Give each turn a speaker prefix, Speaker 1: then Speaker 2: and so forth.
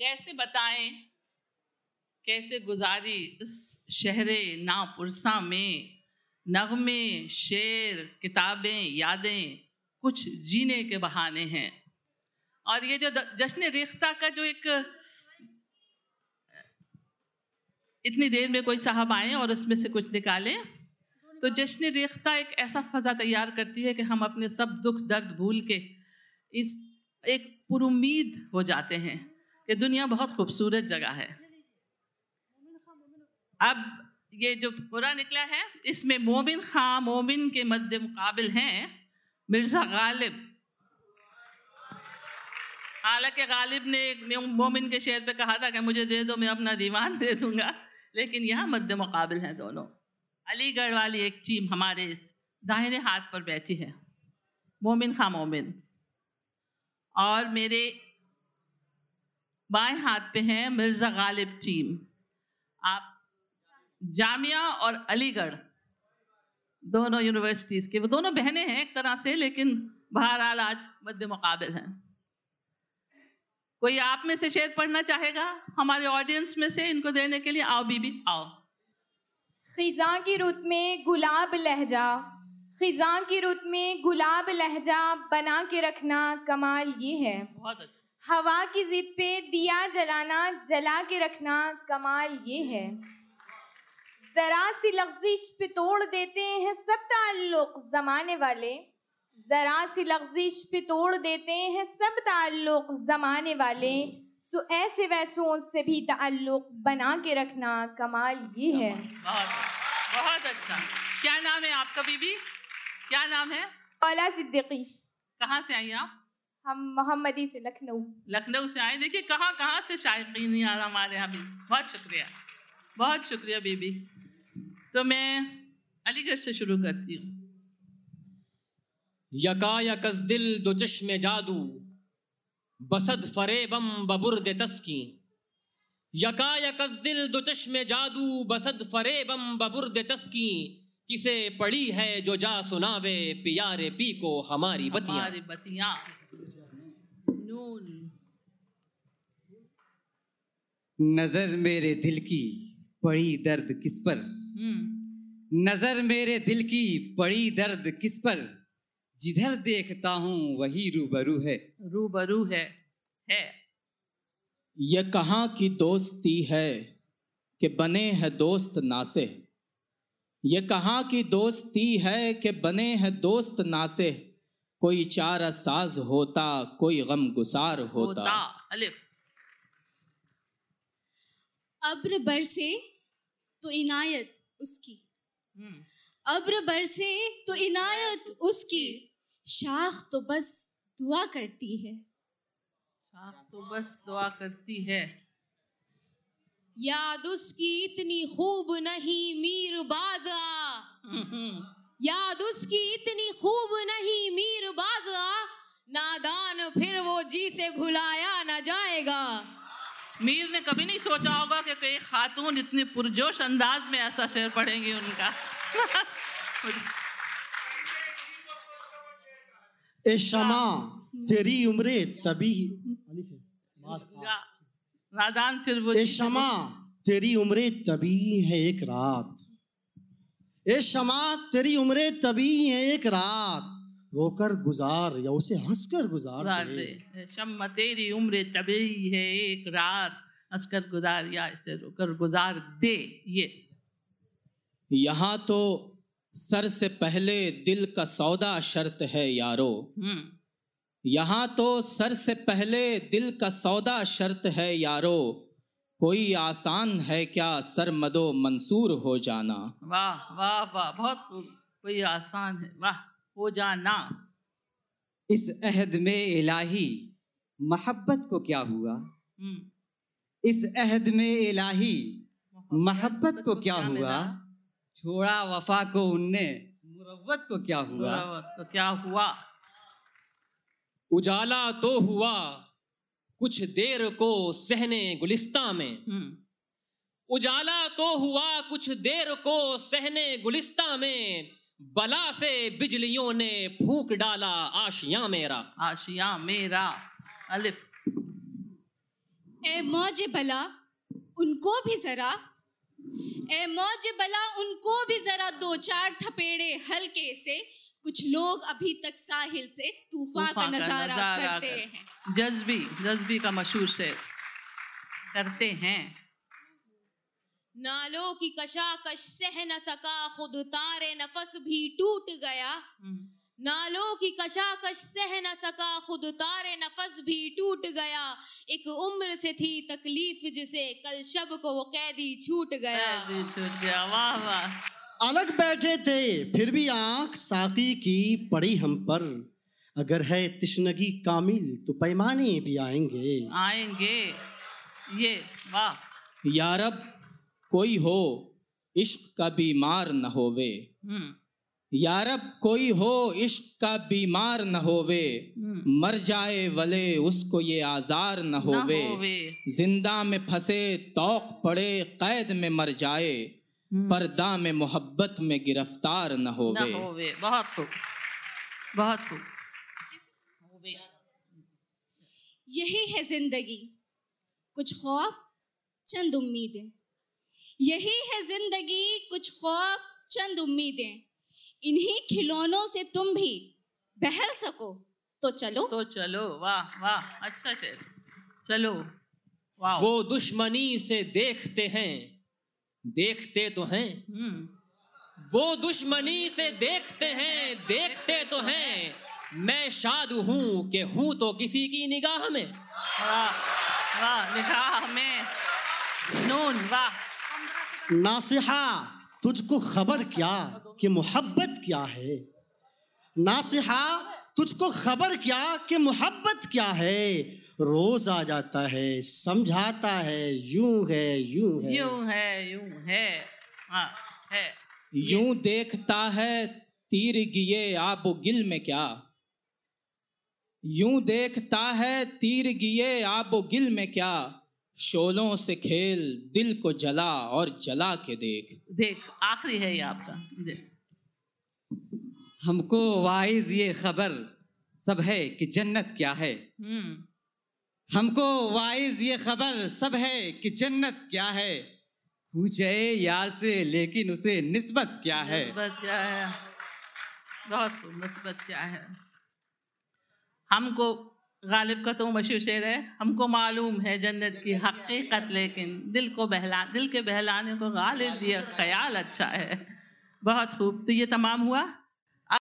Speaker 1: कैसे बताएँ? कैसे गुजारी इस शहर नापुरसा में? नगमे, शेर, किताबें, यादें कुछ जीने के बहाने हैं। और ये जो जश्न रेख्ता का जो एक, इतनी देर में कोई साहब आए और उसमें से कुछ निकालें तो जश्न रेख्ता एक ऐसा फ़ज़ा तैयार करती है कि हम अपने सब दुख दर्द भूल के इस एक पुरुद हो जाते हैं। कि दुनिया बहुत खूबसूरत जगह है। अब ये जो पूरा निकला है, इसमें मोमिन खां मोमिन के मद्द मुकाबिल हैं मिर्ज़ा गालिब। हालाँकि गालिब ने मोमिन के शेर पे कहा था कि मुझे दे दो, मैं अपना दीवान दे दूँगा, लेकिन यहाँ मद्द मुकाबिल हैं दोनों। अलीगढ़ वाली एक टीम हमारे इस दाहिने हाथ पर बैठी है, मोमिन खां मोमिन। और मेरे बाएँ हाथ पे हैं मिर्ज़ा गालिब टीम। आप जामिया और अलीगढ़, दोनों यूनिवर्सिटीज़ के, वो दोनों बहनें हैं एक तरह से, लेकिन बहरहाल आज मध्य मुकाबिल हैं। कोई आप में से शेर पढ़ना चाहेगा? हमारे ऑडियंस में से इनको देने के लिए आओ, बीबी, आओ।
Speaker 2: खिजा की रुत में गुलाब लहजा। खिजा की रुत में गुलाब लहजा बना के रखना कमाल ये है।
Speaker 1: बहुत अच्छा।
Speaker 2: हवा की जिद पे दिया जलाना जला के रखना कमाल ये है। जरा सी लफ्जिश पे तोड़ देते हैं सब ताल्लुक जमाने वाले। जरा सी लफ्जिश पे तोड़ देते हैं सब ताल्लुक जमाने वाले। सो ऐसे वैसों से भी ताल्लुक बना के रखना कमाल ये है।
Speaker 1: बहुत बहुत अच्छा। क्या नाम है आपका बीबी? क्या नाम है?
Speaker 2: औला सिद्दीकी।
Speaker 1: कहाँ से आई आप?
Speaker 2: हम मोहम्मदी से लखनऊ।
Speaker 1: लखनऊ से आए। देखिए कहाँ कहाँ से शायकीन आ रहा हमारे यहाँ भी बहुत शुक्रिया। बहुत शुक्रिया बीबी। तो मैं अलीगढ़ से शुरू करती हूँ।
Speaker 3: यका यकस दिल दो चश्मे जादू बसद फरेबम बबुर्द तस्की। यका यकस दिल दो चश्मे जादू बसद फरेबम बबुर्द तस्की। किसे पड़ी है जो जा सुनावे पियारे पी को हमारी बतिया।
Speaker 1: हमारी बतियाँ। नून
Speaker 4: नज़र मेरे दिल की पड़ी दर्द किस पर?
Speaker 1: हम्म।
Speaker 4: नज़र मेरे दिल की पड़ी दर्द किस पर? जिधर देखता हूँ वही रूबरू है।
Speaker 1: रूबरू है है।
Speaker 5: ये कहाँ की दोस्ती है कि बने हैं दोस्त नासे? ये कहाँ की दोस्ती है कि बने हैं दोस्त नासे? कोई चारा साज होता कोई गम गुसार होता,
Speaker 1: होता अलिफ।
Speaker 6: अब्र बरसे तो इनायत उसकी।
Speaker 1: हम्म।
Speaker 6: अब्र बरसे तो इनायत उसकी। शाख तो बस दुआ करती है।
Speaker 1: शाख तो बस दुआ करती है।
Speaker 7: याद उसकी इतनी खूब नहीं मीर बाजा
Speaker 1: हम्म,
Speaker 7: याद उसकी इतनी खूब नहीं मीर बाजा नादान फिर वो जी से भुलाया न जाएगा।
Speaker 1: मीर ने कभी नहीं सोचा होगा कि कई खातून इतने पुरजोश अंदाज में ऐसा शेर पढ़ेंगी उनका।
Speaker 8: ए शमा तेरी उम्र तभी
Speaker 1: नादान फिर वो
Speaker 8: ए शमा तेरी उम्र तभी है एक रात। ए शमा तेरी उम्र तभी है एक रात। रोकर गुजार या उसे हंसकर गुजार दे।
Speaker 1: तेरी उम्र तभी है एक रात। हंसकर गुजार या इसे रोकर गुजार दे। ये।
Speaker 5: यहाँ तो सर से पहले दिल का सौदा शर्त है यारो।
Speaker 1: हम्म।
Speaker 5: यहाँ तो सर से पहले दिल का सौदा शर्त है यारो। कोई आसान है क्या सर मदो मंसूर हो जाना?
Speaker 1: वाह वाह वाह बहुत कोई आसान है। वाह हो जाना।
Speaker 4: इस अहद में इलाही मोहब्बत को क्या हुआ?
Speaker 1: हम्म।
Speaker 4: इस अहद में इलाही मोहब्बत को क्या हुआ? छोड़ा वफा को उनने मुरवत को क्या हुआ?
Speaker 1: को क्या हुआ?
Speaker 3: उजाला तो हुआ कुछ देर को सहने गुलिस्ता में।
Speaker 1: हम्म।
Speaker 3: उजाला तो हुआ कुछ देर को सहने गुलिस्ता में बला से बिजलियों ने फूक डाला आशिया मेरा।
Speaker 1: आशिया मेरा। अलिफ।
Speaker 6: ए मौज बला उनको भी जरा। ए मौज बला उनको भी जरा दो चार थपेड़े हल्के से। कुछ लोग अभी तक साहिल से तूफ़ान का नज़ारा
Speaker 1: नज़ारा
Speaker 6: करते
Speaker 1: कर-
Speaker 6: हैं।
Speaker 1: जज्बी जज्बी का मशहूर शेर। करते हैं।
Speaker 7: नालों की कशाकश सह न सका खुद तारे नफस भी टूट गया।
Speaker 1: हम्म,
Speaker 7: नालों की कशाकश सह न सका खुद तारे नफस भी टूट गया। एक उम्र से थी तकलीफ़ जिसे कल शब को वो कैदी छूट गया।
Speaker 1: छूट गया। वाह वाह।
Speaker 8: अलग बैठे थे फिर भी आँख साकी की पड़ी हम पर। अगर है तिश्नगी कामिल तो पैमाने भी आएँगे।
Speaker 1: आएँगे। ये वाह।
Speaker 5: यारब कोई हो इश्क का बीमार न होवे।
Speaker 1: हम्म।
Speaker 5: यारब कोई हो इश्क का बीमार न होवे।
Speaker 1: हम्म।
Speaker 5: मर जाए वले उसको ये आजार न होवे।
Speaker 1: होवे।
Speaker 5: ज़िंदा में फंसे तोक पड़े कैद में मर जाए। पर्दा में मोहब्बत में गिरफ़्तार न
Speaker 1: ना
Speaker 5: होवे।
Speaker 1: होवे बहुत खूब। बहुत खूब।
Speaker 6: यही है ज़िंदगी। कुछ खौफ चंद उम्मीदें। यही है ज़िंदगी कुछ खौफ चंद उम्मीदें। इन्हीं खिलौनों से तुम भी बहल सको। तो चलो।
Speaker 1: तो चलो। वाह वाह। अच्छा शेर। चलो। वाह।
Speaker 3: वो दुश्मनी से देखते हैं। देखते तो हैं।
Speaker 1: हम्म।
Speaker 3: वो दुश्मनी से देखते हैं देखते तो हैं। मैं शाद हूँ कि हूँ तो किसी की निगाह में।
Speaker 1: वाह वाह निगाह में। नून वाह।
Speaker 8: नासिहा तुझको खबर क्या कि मोहब्बत क्या है? नासिहा तुझको खबर क्या कि मोहब्बत क्या है? रोज आ जाता है समझाता है यूँ है यूँ है।
Speaker 1: यूँ है यूँ है हाँ है।
Speaker 5: यूँ देखता है तीर गिए आबो गिल में क्या? यूँ देखता है तीर गिए आबो गिल में क्या? शोलों से खेल दिल को जला और जला के देख।
Speaker 1: देख आखिरी है ये आपका। देख।
Speaker 4: हमको वाइज ये खबर सब है कि जन्नत क्या है।
Speaker 1: हम्म।
Speaker 4: हमको वाइज ये खबर सब है कि जन्नत क्या है। पूछे यार से लेकिन उसे निस्बत क्या है।
Speaker 1: नस्बत क्या है? बहुत खूब नस्बत क्या है? हमको गालिब का तो मशहूर शेर है। हमको मालूम है जन्नत की हकीकत लेकिन दिल को बहला दिल के बहलाने को गालिब दिया ख्याल अच्छा है। बहुत खूब। तो ये तमाम हुआ?